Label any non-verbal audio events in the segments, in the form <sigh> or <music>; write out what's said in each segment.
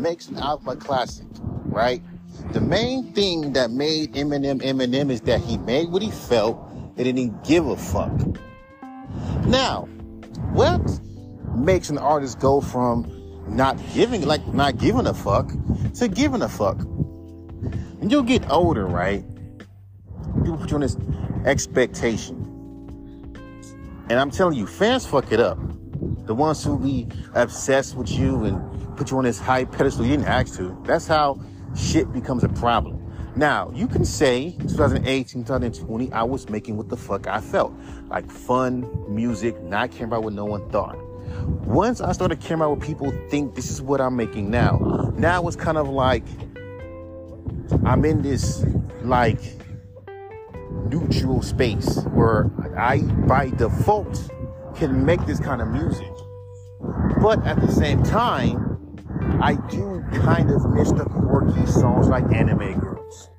makes an album a classic, right? The main thing that made Eminem Eminem is that he made what he felt and didn't give a fuck. Now, what makes an artist go from not giving, like not giving a fuck, to giving a fuck? When you get older, right? People put you on this expectation. And I'm telling you, fans fuck it up. The ones who be obsessed with you and put you on this high pedestal you didn't ask to. That's how shit becomes a problem. Now, you can say 2018, 2020, I was making what the fuck I felt. Like fun music, not caring about what no one thought. Once I started caring about what people think this is what I'm making now, now it's kind of like I'm in this like neutral space where I by default can make this kind of music. But at the same time, I do kind of miss the quirky songs like Anime Girls,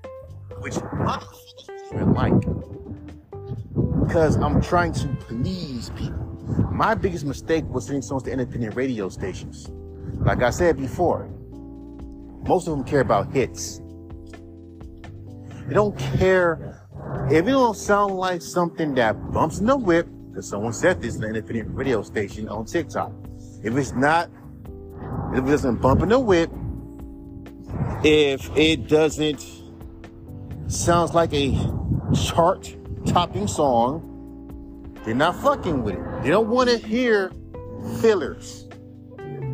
which motherfuckers even like. Because I'm trying to please people. My biggest mistake was sending songs to independent radio stations. Like I said before, most of them care about hits. They don't care if it don't sound like something that bumps in the whip, because someone said this in an independent radio station on TikTok. If it's not, if it doesn't bump in the whip, if it doesn't sounds like a chart topping song, they're not fucking with it. They don't want to hear fillers.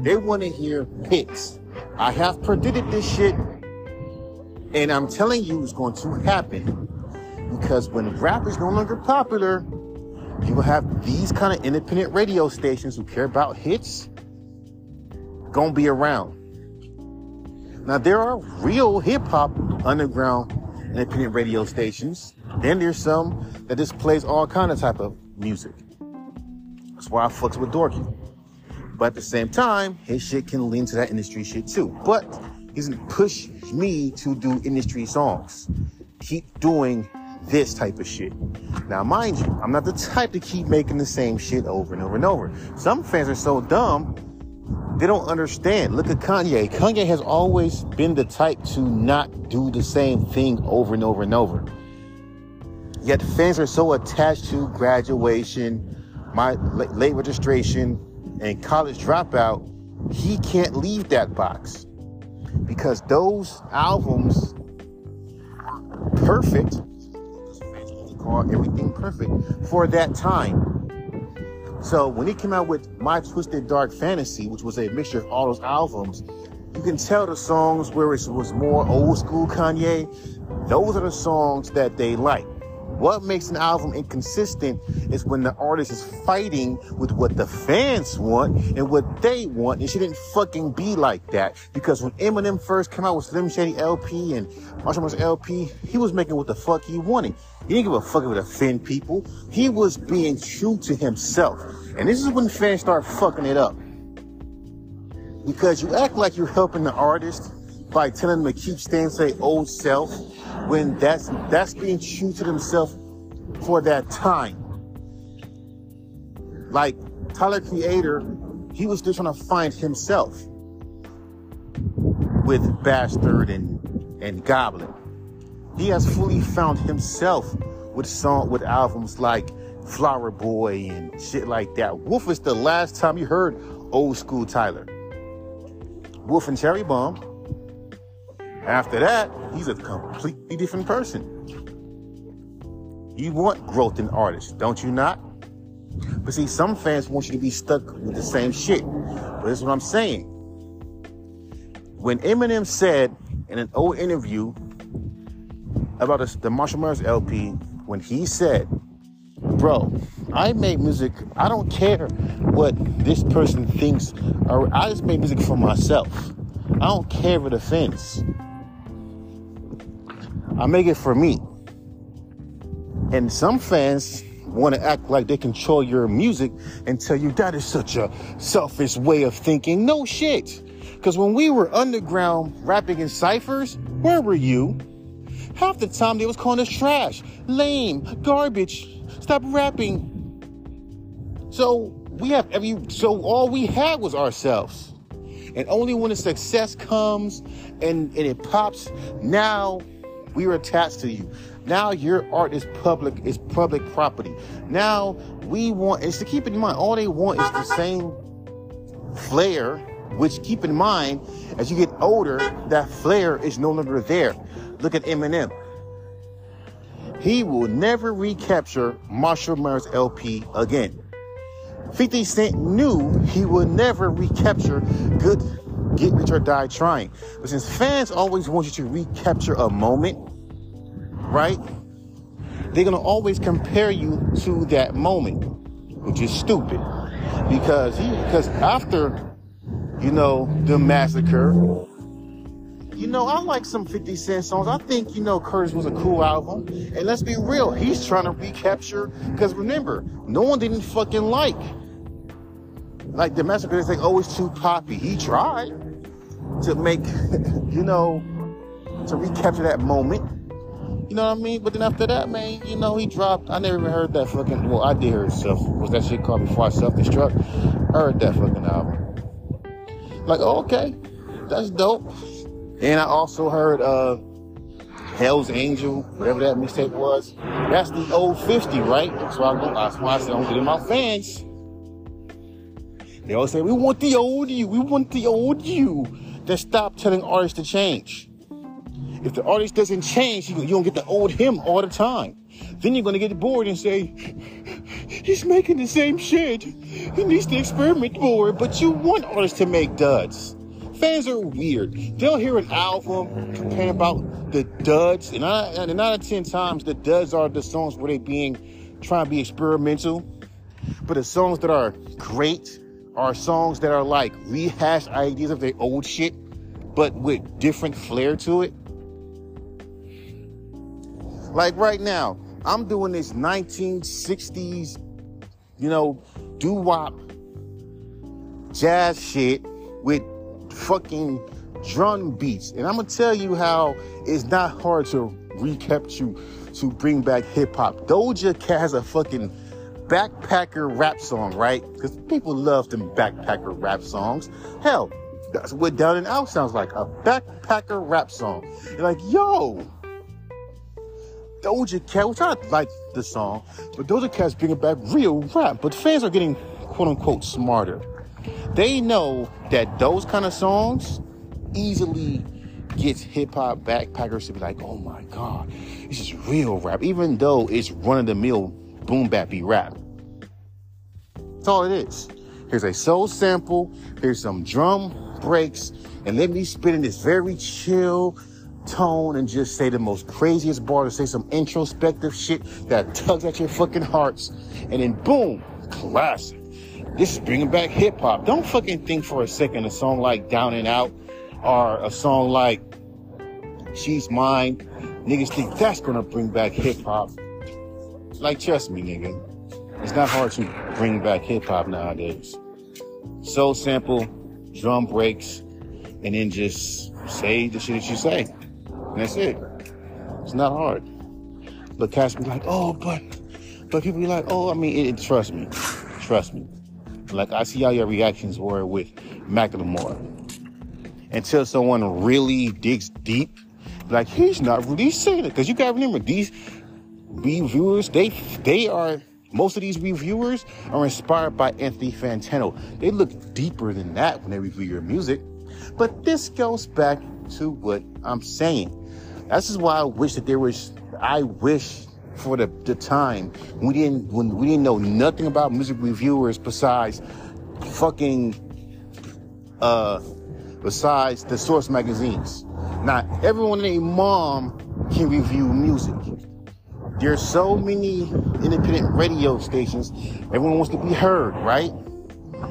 They want to hear hits. I have predicted this shit, and I'm telling you it's going to happen. Because when rap is no longer popular, you will have these kind of independent radio stations who care about hits gonna be around. Now there are real hip hop underground independent radio stations. Then there's some that just plays all kind of type of music. That's why I fucks with Dorky. But at the same time, his shit can lean to that industry shit too. But he doesn't push me to do industry songs. Keep doing this type of shit. Now, mind you, I'm not the type to keep making the same shit over and over and over. Some fans are so dumb, they don't understand. Look at Kanye. Kanye has always been the type to not do the same thing over and over and over. Yet fans are so attached to graduation, my late registration, and college dropout, he can't leave that box. Because those albums were perfect call everything perfect for that time. So when he came out with My Twisted Dark Fantasy, which was a mixture of all those albums, you can tell the songs where it was more old school Kanye. Those are the songs that they like. What makes an album inconsistent is when the artist is fighting with what the fans want and what they want. And it shouldn't fucking be like that. Because when Eminem first came out with Slim Shady LP and Marshall LP, he was making what the fuck he wanted. He didn't give a fuck if it offend people. He was being true to himself. And this is when fans start fucking it up. Because you act like you're helping the artist by telling them to keep staying say old self when that's that's being true to themselves for that time. Like Tyler Creator, he was just trying to find himself with Bastard and and Goblin. He has fully found himself with song with albums like Flower Boy and shit like that. Wolf is the last time you heard old school Tyler. Wolf and Cherry Bomb after that, he's a completely different person. You want growth in artists, don't you not? But see, some fans want you to be stuck with the same shit. But this is what I'm saying. When Eminem said in an old interview about the Marshall Mathers LP, when he said, Bro, I make music, I don't care what this person thinks, or I just make music for myself. I don't care if it offends. I make it for me. And some fans want to act like they control your music and tell you that is such a selfish way of thinking. No shit. Because when we were underground rapping in ciphers, where were you? Half the time they was calling us trash, lame, garbage, stop rapping. So we have every, so all we had was ourselves. And only when the success comes and, and it pops, now we are attached to you. Now your art is public, is public property. Now we want is to keep in mind, all they want is the same flair, which keep in mind, as you get older, that flair is no longer there. Look at Eminem. He will never recapture Marshall Mathers LP again. 50 Cent knew he would never recapture good Get Rich or Die Trying. But since fans always want you to recapture a moment, right? They're gonna always compare you to that moment, which is stupid. Because he because after, you know, the massacre, you know, I like some 50 Cent songs. I think, you know, Curtis was a cool album. And let's be real, he's trying to recapture, because remember, no one didn't fucking like. Like the massacre, they think, oh, it's too poppy. He tried to make, <laughs> you know, to recapture that moment. You know what I mean? But then after that, man, you know, he dropped. I never even heard that fucking. Well, I did hear stuff. Was that shit called Before I Self Destruct? I heard that fucking album. Like, oh, okay, that's dope. And I also heard uh Hell's Angel, whatever that mistake was. That's the old 50, right? So I go, that's why I said I'm getting my fans. They all say, we want the old you, we want the old you. Then stop telling artists to change. If the artist doesn't change, you don't get the old him all the time. Then you're gonna get bored and say, he's making the same shit. He needs to experiment more, but you want artists to make duds. Fans are weird. They'll hear an album complain about the duds, and nine, and nine out of ten times, the duds are the songs where they're being trying to be experimental. But the songs that are great are songs that are like rehashed ideas of their old shit, but with different flair to it. Like right now, I'm doing this 1960s, you know, doo wop jazz shit with fucking drum beats. And I'm gonna tell you how it's not hard to recap you to bring back hip hop. Doja Cat has a fucking backpacker rap song, right? Because people love them backpacker rap songs. Hell, that's what Down and Out sounds like a backpacker rap song. You're like, yo, Doja Cat, which I like the song, but Doja Cat's bringing back real rap. But fans are getting quote unquote smarter. They know that those kind of songs easily gets hip hop backpackers to be like, oh my God, this is real rap, even though it's run of the mill boom bappy rap. That's all it is. Here's a soul sample, here's some drum breaks, and let me spit in this very chill tone and just say the most craziest bar to say some introspective shit that tugs at your fucking hearts, and then boom, classic. This is bringing back hip hop. Don't fucking think for a second a song like Down and Out or a song like She's Mine. Niggas think that's gonna bring back hip hop. Like, trust me, nigga. It's not hard to bring back hip hop nowadays. So simple, drum breaks, and then just say the shit that you say. And that's it. It's not hard. But cats be like, oh, but, but people be like, oh, I mean, it, it, trust me. Trust me. Like I see how your reactions were with Macklemore. Until someone really digs deep, like he's not really saying it. Because you gotta remember these reviewers, they they are most of these reviewers are inspired by Anthony Fantano. They look deeper than that when they review your music. But this goes back to what I'm saying. This is why I wish that there was I wish for the, the time we didn't when we didn't know nothing about music reviewers besides fucking uh besides the source magazines. Not everyone and their mom can review music. There's so many independent radio stations. Everyone wants to be heard, right?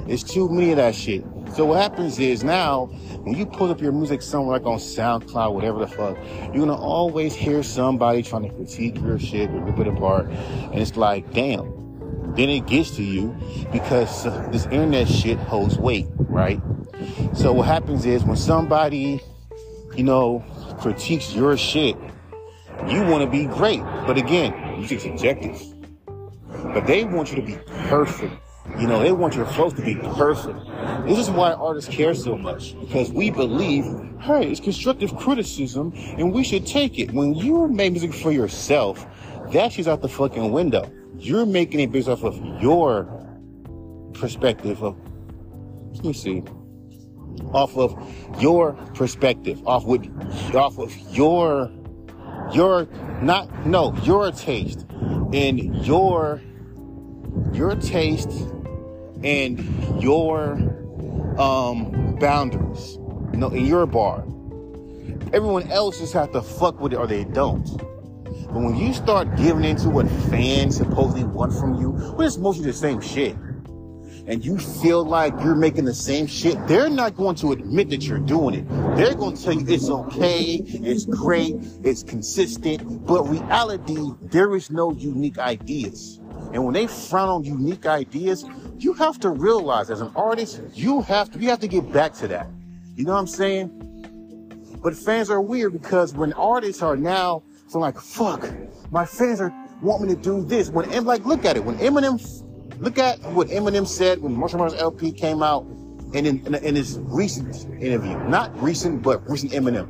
It's too many of that shit. So what happens is now, when you pull up your music somewhere like on SoundCloud, whatever the fuck, you're gonna always hear somebody trying to critique your shit or rip it apart, and it's like, damn. Then it gets to you because this internet shit holds weight, right? So what happens is when somebody, you know, critiques your shit, you want to be great, but again, music's subjective. But they want you to be perfect You know, they want your flows to be perfect. This is why artists care so much because we believe, hey, it's constructive criticism and we should take it. When you make music for yourself, that shit's out the fucking window. You're making it based off of your perspective of, let me see, off of your perspective, off with, off of your, your, not, no, your taste and your, your taste and your um, boundaries, know, in your bar. Everyone else just have to fuck with it or they don't. But when you start giving into what fans supposedly want from you, well, it's mostly the same shit, and you feel like you're making the same shit, they're not going to admit that you're doing it. They're going to tell you it's okay, it's great, it's consistent, but reality, there is no unique ideas. And when they frown on unique ideas, you have to realize as an artist, you have to, you have to get back to that. You know what I'm saying? But fans are weird because when artists are now, so like, fuck, my fans are want me to do this. When and like, look at it. When Eminem, look at what Eminem said when Marshall Mathers LP came out, and in, in, in his recent interview, not recent, but recent Eminem,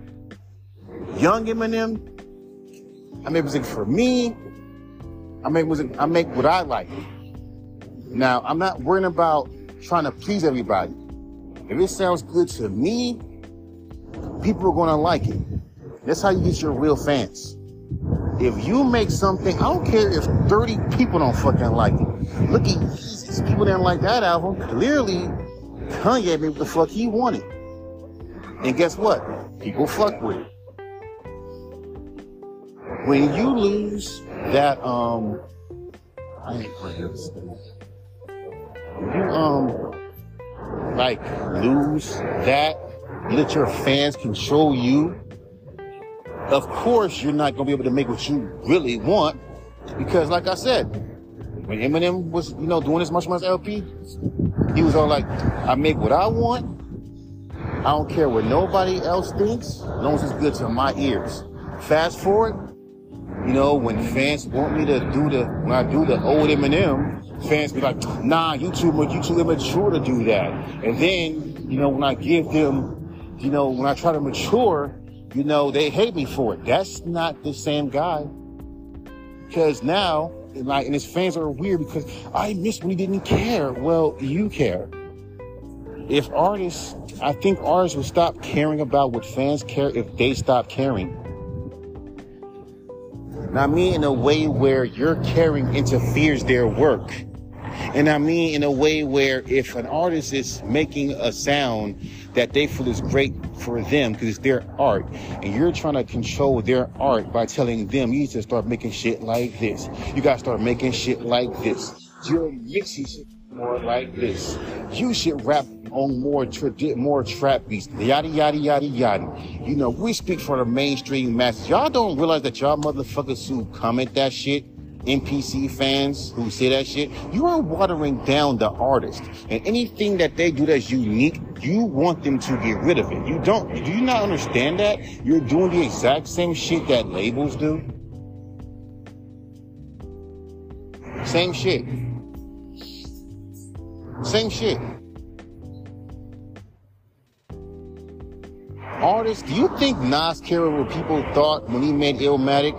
young Eminem. I make music for me. I make music. I make what I like. Now, I'm not worrying about trying to please everybody. If it sounds good to me, people are going to like it. That's how you get your real fans. If you make something, I don't care if 30 people don't fucking like it. Look at Jesus. People didn't like that album. Clearly, Kanye made what the fuck he wanted. And guess what? People fuck with it. When you lose that, um, I ain't this you um like lose that, let your fans control you, of course you're not gonna be able to make what you really want. Because like I said, when Eminem was, you know, doing his Much Much LP, he was all like, I make what I want. I don't care what nobody else thinks, as long as it's good to my ears. Fast forward, you know, when fans want me to do the, when I do the old Eminem, fans be like, nah, you too you too immature to do that. And then, you know, when I give them, you know, when I try to mature, you know, they hate me for it. That's not the same guy. Because now, like, and his fans are weird because I miss when he didn't care. Well, you care. If artists, I think artists would stop caring about what fans care if they stop caring. Now, mean in a way where your caring interferes their work. And I mean in a way where if an artist is making a sound that they feel is great for them because it's their art, and you're trying to control their art by telling them you need to start making shit like this. You gotta start making shit like this. You're mixing shit more like this. You should rap on more more trap beats. Yada yada yada yada. You know, we speak for the mainstream masses. Y'all don't realize that y'all motherfuckers who comment that shit NPC fans who say that shit, you are watering down the artist. And anything that they do that's unique, you want them to get rid of it. You don't, do you not understand that? You're doing the exact same shit that labels do. Same shit. Same shit. Artists, do you think Nas cared what people thought when he made Illmatic?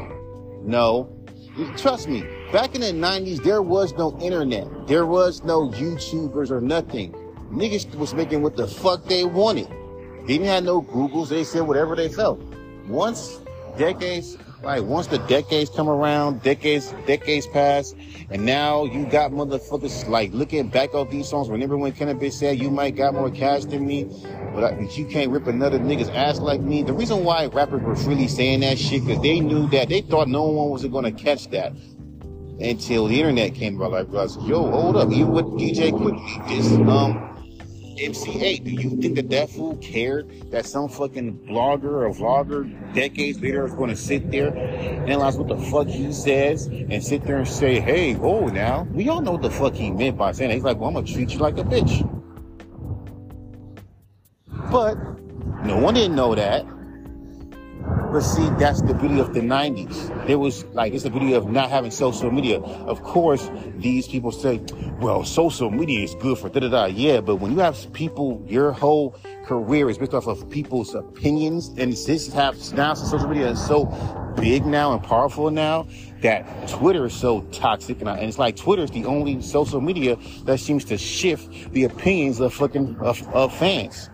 No. Trust me, back in the 90s, there was no internet. There was no YouTubers or nothing. Niggas was making what the fuck they wanted. They didn't have no Googles. They said whatever they felt. Once decades, like once the decades come around, decades, decades pass, and now you got motherfuckers like looking back on these songs. Remember when Kenneth said you might got more cash than me, but, I, but you can't rip another nigga's ass like me. The reason why rappers were freely saying that shit because they knew that they thought no one was to catch that until the internet came about. Like, yo, hold up, even with DJ Quik this um MC Eiht, do you think that that fool cared that some fucking blogger or vlogger decades later is going to sit there and analyze what the fuck he says and sit there and say, hey, oh, now we all know what the fuck he meant by saying that. He's like, well, I'm gonna treat you like a bitch. But no one didn't know that. But see, that's the beauty of the 90s. There was like, it's the beauty of not having social media. Of course, these people say, well, social media is good for da da da. Yeah, but when you have people, your whole career is based off of people's opinions, and this have now social media is so big now and powerful now that Twitter is so toxic, and, it's like Twitter is the only social media that seems to shift the opinions of fucking of, of fans.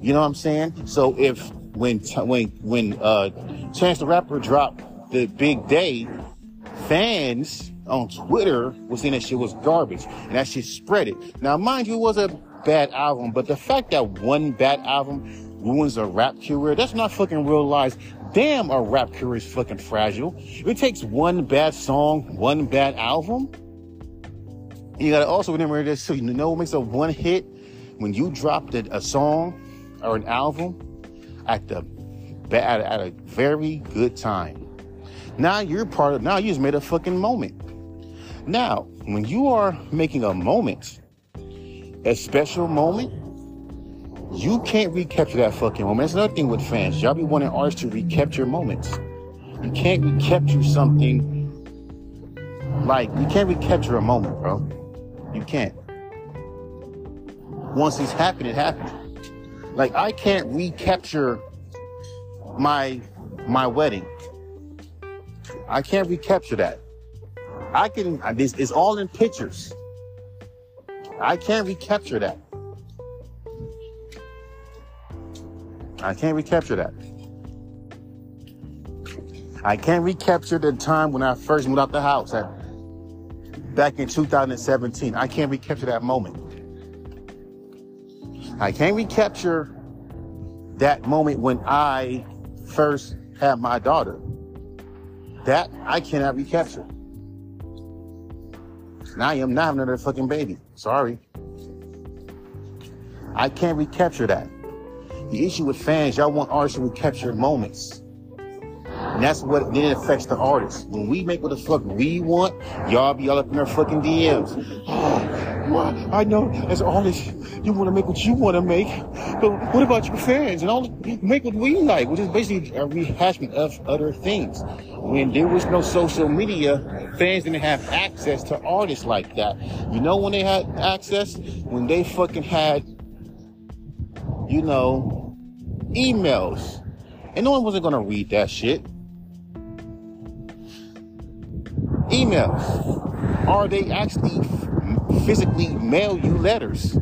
You know what I'm saying? So if when when when uh Chance the Rapper dropped the big day, fans on Twitter was saying that shit was garbage, and that shit spread it. Now, mind you, it was a bad album, but the fact that one bad album ruins a rap career, that's not fucking real life. Damn, a rap career is fucking fragile. It takes one bad song, one bad album. And You gotta also remember this too. You know what makes a one hit? When you dropped a, a song or an album at the at, at a very good time. Now you're part of. Now you just made a fucking moment. Now, when you are making a moment, a special moment, you can't recapture that fucking moment. That's another thing with fans. Y'all be wanting artists to recapture moments. You can't recapture something like you can't recapture a moment, bro. You can't. Once it's happened, it happened. Like I can't recapture my my wedding. I can't recapture that. I can. It's, it's all in pictures. I can't recapture that. I can't recapture that. I can't recapture the time when I first moved out the house at, back in 2017. I can't recapture that moment. I can't recapture that moment when I first had my daughter. That I cannot recapture. Now I am not having another fucking baby. Sorry. I can't recapture that. The issue with fans, y'all want artists to recapture moments. And that's what then affects the artist. When we make what the fuck we want, y'all be all up in our fucking DMs. Oh, <gasps> I know as an artist, you want to make what you want to make, but what about your fans? And all make what we like, which is basically a rehashment of other things. When there was no social media, fans didn't have access to artists like that. You know when they had access? When they fucking had, you know, emails. And no one wasn't gonna read that shit. Emails. Are they actually physically mail you letters?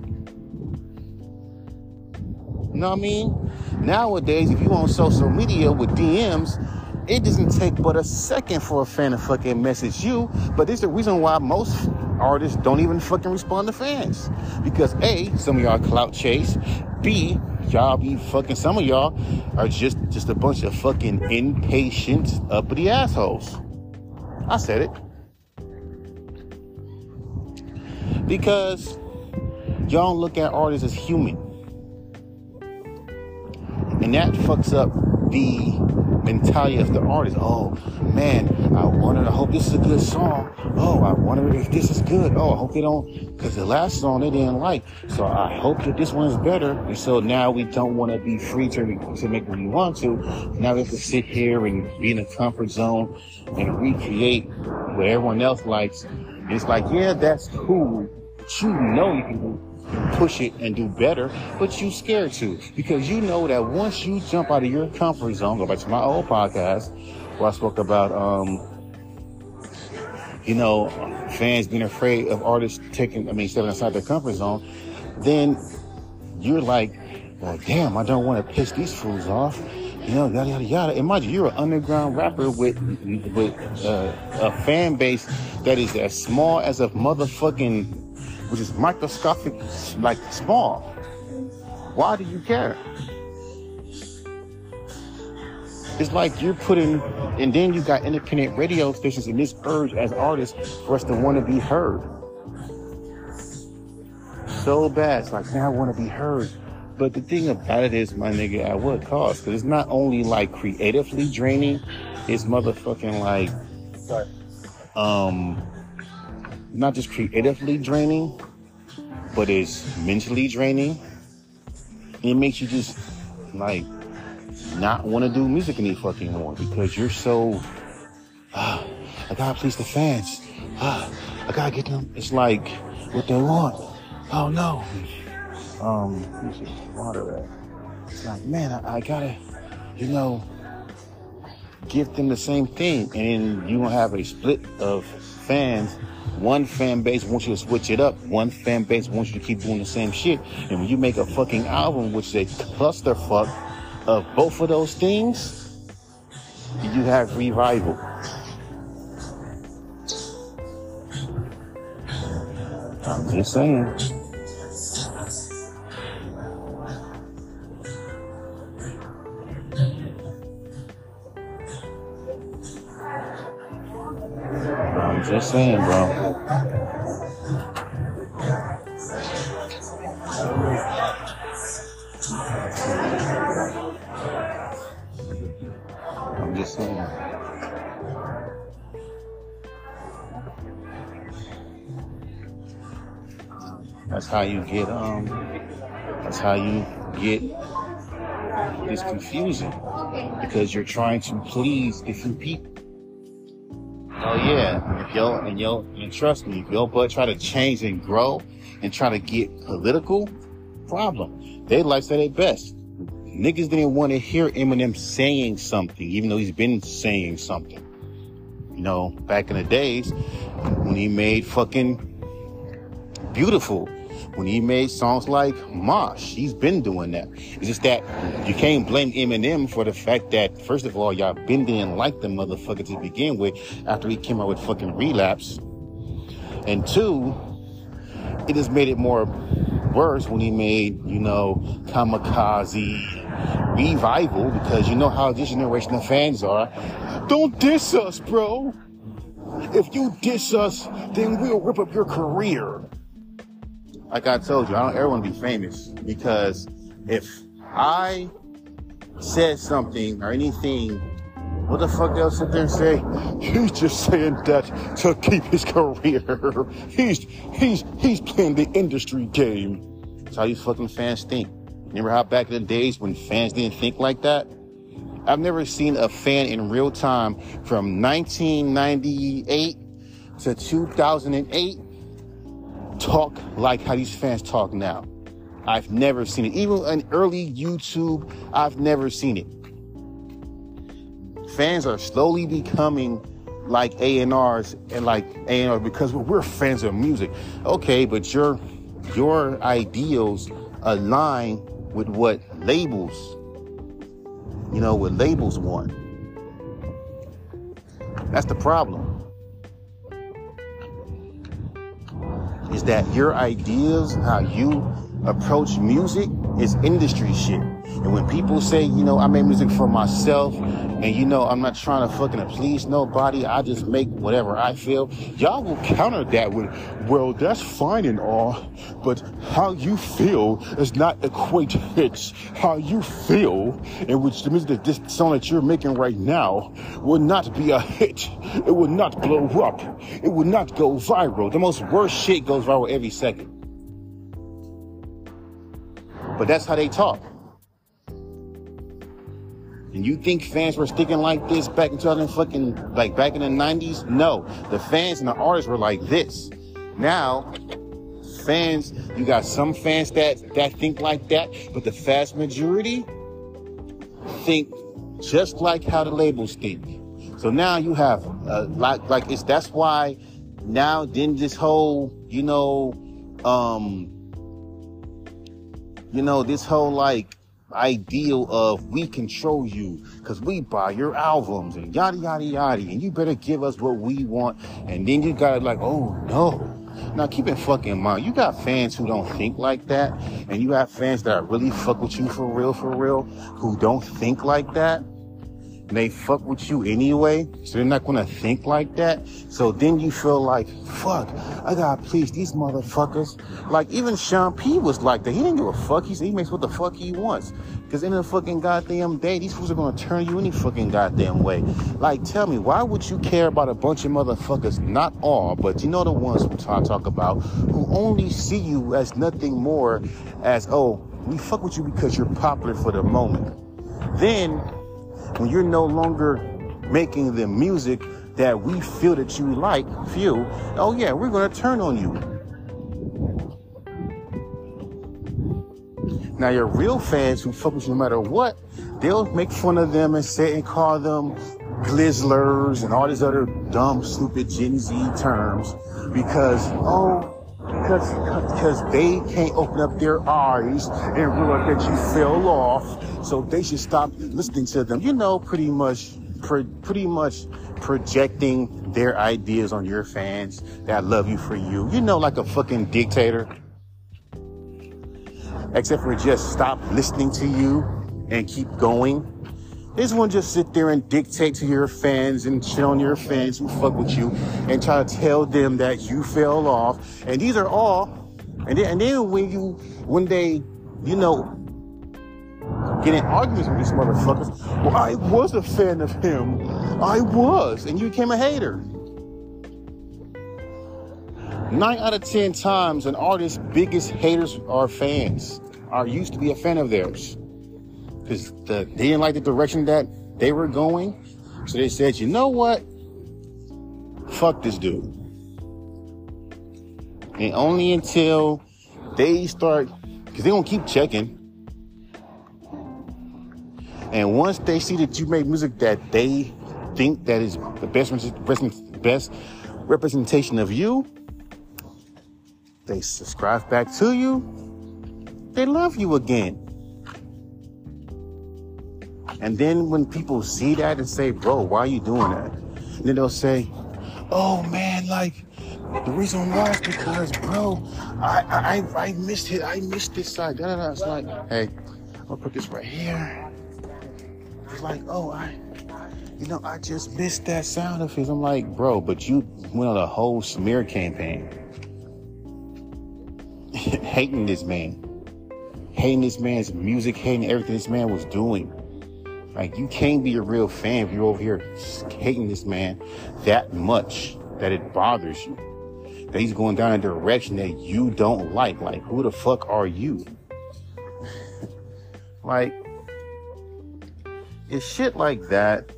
Know what I mean? Nowadays, if you on social media with DMs, it doesn't take but a second for a fan to fucking message you. But this is the reason why most artists don't even fucking respond to fans. Because A, some of y'all clout chase. B, y'all be fucking some of y'all are just just a bunch of fucking impatient uppity assholes. I said it. Because y'all don't look at artists as human. And that fucks up the mentality of the artist. Oh man, I wonder. I hope this is a good song. Oh, I wonder if this is good. Oh, I hope they don't, because the last song they didn't like. So I hope that this one is better. And so now we don't want to be free to to make what we want to. Now we have to sit here and be in a comfort zone and recreate what everyone else likes. it's like, yeah, that's cool. But you know you can do push it and do better, but you scared to because you know that once you jump out of your comfort zone, go back to my old podcast where I spoke about, um, you know, fans being afraid of artists taking, I mean, stepping outside their comfort zone, then you're like, well, damn, I don't want to piss these fools off. You know, yada yada yada. Imagine you're an underground rapper with with uh, a fan base that is as small as a motherfucking which is microscopic, like small. Why do you care? It's like you're putting, and then you got independent radio stations and this urge as artists for us to want to be heard. So bad. It's like, now I want to be heard. But the thing about it is, my nigga, at what cost? Because it's not only like creatively draining, it's motherfucking like, um, not just creatively draining, but it's mentally draining. It makes you just like not want to do music any fucking more because you're so. Ah, I gotta please the fans. Ah, I gotta get them. It's like what they want. Oh no. Um, water. It's like, man, I, I gotta, you know, give them the same thing, and then you gonna have a split of fans. One fan base wants you to switch it up. One fan base wants you to keep doing the same shit. And when you make a fucking album, which is a clusterfuck of both of those things, you have revival. I'm just saying. I'm just saying, bro. I'm just saying. That's how you get um that's how you get this confusion because you're trying to please different people. Yeah, if yo and yo and trust me, if yo but try to change and grow and try to get political, problem. They like say they best. Niggas didn't want to hear Eminem saying something, even though he's been saying something. You know, back in the days when he made fucking beautiful when he made songs like Mosh. He's been doing that. It's just that you can't blame Eminem for the fact that, first of all, y'all been didn't like the motherfucker to begin with after he came out with fucking Relapse. And two, it has made it more worse when he made, you know, Kamikaze Revival because you know how this generation of fans are. Don't diss us, bro. If you diss us, then we'll rip up your career like I told you, I don't ever want to be famous because if I said something or anything, what the fuck they'll sit there and say? He's just saying that to keep his career. <laughs> he's he's he's playing the industry game. That's how these fucking fans think. Remember how back in the days when fans didn't think like that? I've never seen a fan in real time from 1998 to 2008 talk like how these fans talk now. I've never seen it. Even in early YouTube, I've never seen it. Fans are slowly becoming like A&Rs and like A&Rs because we're fans of music. Okay, but your your ideals align with what labels, you know, what labels want. That's the problem. Is that your ideas, how you approach music is industry shit. And when people say, you know, I make music for myself and you know, I'm not trying to fucking please nobody, I just make whatever I feel, y'all will counter that with, well, that's fine and all, but how you feel is not equate hits. How you feel, in which the music that this song that you're making right now will not be a hit. It will not blow up. It will not go viral. The most worst shit goes viral every second. But that's how they talk. And you think fans were sticking like this back in 2000 fucking like back in the 90s? No, the fans and the artists were like this. Now, fans, you got some fans that that think like that, but the vast majority think just like how the labels think. So now you have uh, like like it's that's why now then this whole you know um you know, this whole like ideal of we control you because we buy your albums and yada yada yada and you better give us what we want. And then you gotta like oh no. Now keep it fucking mind you got fans who don't think like that and you have fans that really fuck with you for real for real who don't think like that they fuck with you anyway, so they're not gonna think like that. So then you feel like, fuck, I gotta please these motherfuckers. Like even Sean P was like that. He didn't give a fuck. He, he makes what the fuck he wants. Cause in the fucking goddamn day, these fools are gonna turn you any fucking goddamn way. Like, tell me, why would you care about a bunch of motherfuckers? Not all, but you know the ones who I talk about, who only see you as nothing more as, oh, we fuck with you because you're popular for the moment then when you're no longer making the music that we feel that you like, feel, oh yeah, we're gonna turn on you. Now your real fans who focus no matter what, they'll make fun of them and say and call them glizzlers and all these other dumb, stupid Gen Z terms because, oh, because, because they can't open up their eyes and realize that you fell off. So they should stop listening to them. You know, pretty much, pretty much projecting their ideas on your fans that love you for you. You know, like a fucking dictator. Except for just stop listening to you and keep going. This one just sit there and dictate to your fans and shit on your fans who fuck with you and try to tell them that you fell off. And these are all, and then, and then when you, when they, you know, get in arguments with these motherfuckers, well, I was a fan of him. I was, and you became a hater. Nine out of ten times, an artist's biggest haters are fans, are used to be a fan of theirs because the, they didn't like the direction that they were going. So they said, you know what? Fuck this dude. And only until they start, because they're going to keep checking. And once they see that you make music that they think that is the best, best representation of you, they subscribe back to you. They love you again. And then when people see that and say, bro, why are you doing that? And then they'll say, oh man, like the reason why is because, bro, I I I missed it. I missed this side. Da, da, da. It's like, hey, I'm gonna put this right here. It's like, oh, I, you know, I just missed that sound of his. I'm like, bro, but you went on a whole smear campaign, <laughs> hating this man, hating this man's music, hating everything this man was doing. Like you can't be a real fan if you're over here hating this man that much that it bothers you. That he's going down a direction that you don't like. Like who the fuck are you? <laughs> like it's shit like that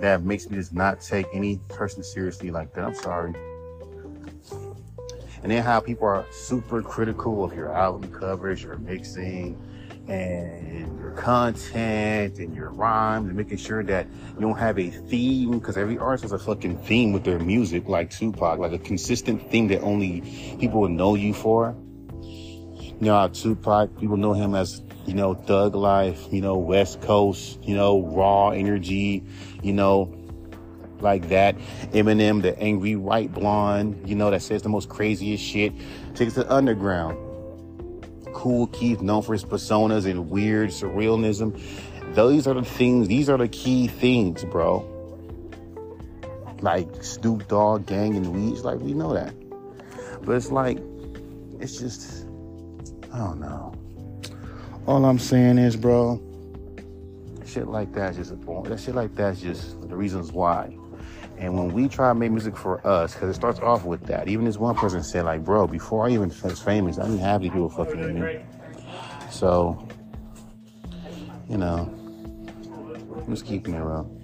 that makes me just not take any person seriously like that. I'm sorry. And then how people are super critical of your album coverage, your mixing, and your content and your rhymes and making sure that you don't have a theme because every artist has a fucking theme with their music like Tupac, like a consistent theme that only people will know you for. You know Tupac, people know him as, you know, thug life, you know, West Coast, you know, raw energy, you know, like that. Eminem, the angry white blonde, you know, that says the most craziest shit. Takes the underground Kool Keith, known for his personas and weird surrealism. Those are the things, these are the key things, bro. Like Snoop Dogg, Gang, and Weeds, like we know that. But it's like, it's just, I don't know. All I'm saying is, bro, shit like that's just. That shit like that's just the reasons why. And when we try to make music for us, because it starts off with that. Even this one person said, like, bro, before I even was famous, I didn't have these people fucking with me. So, you know, I'm just keeping it real.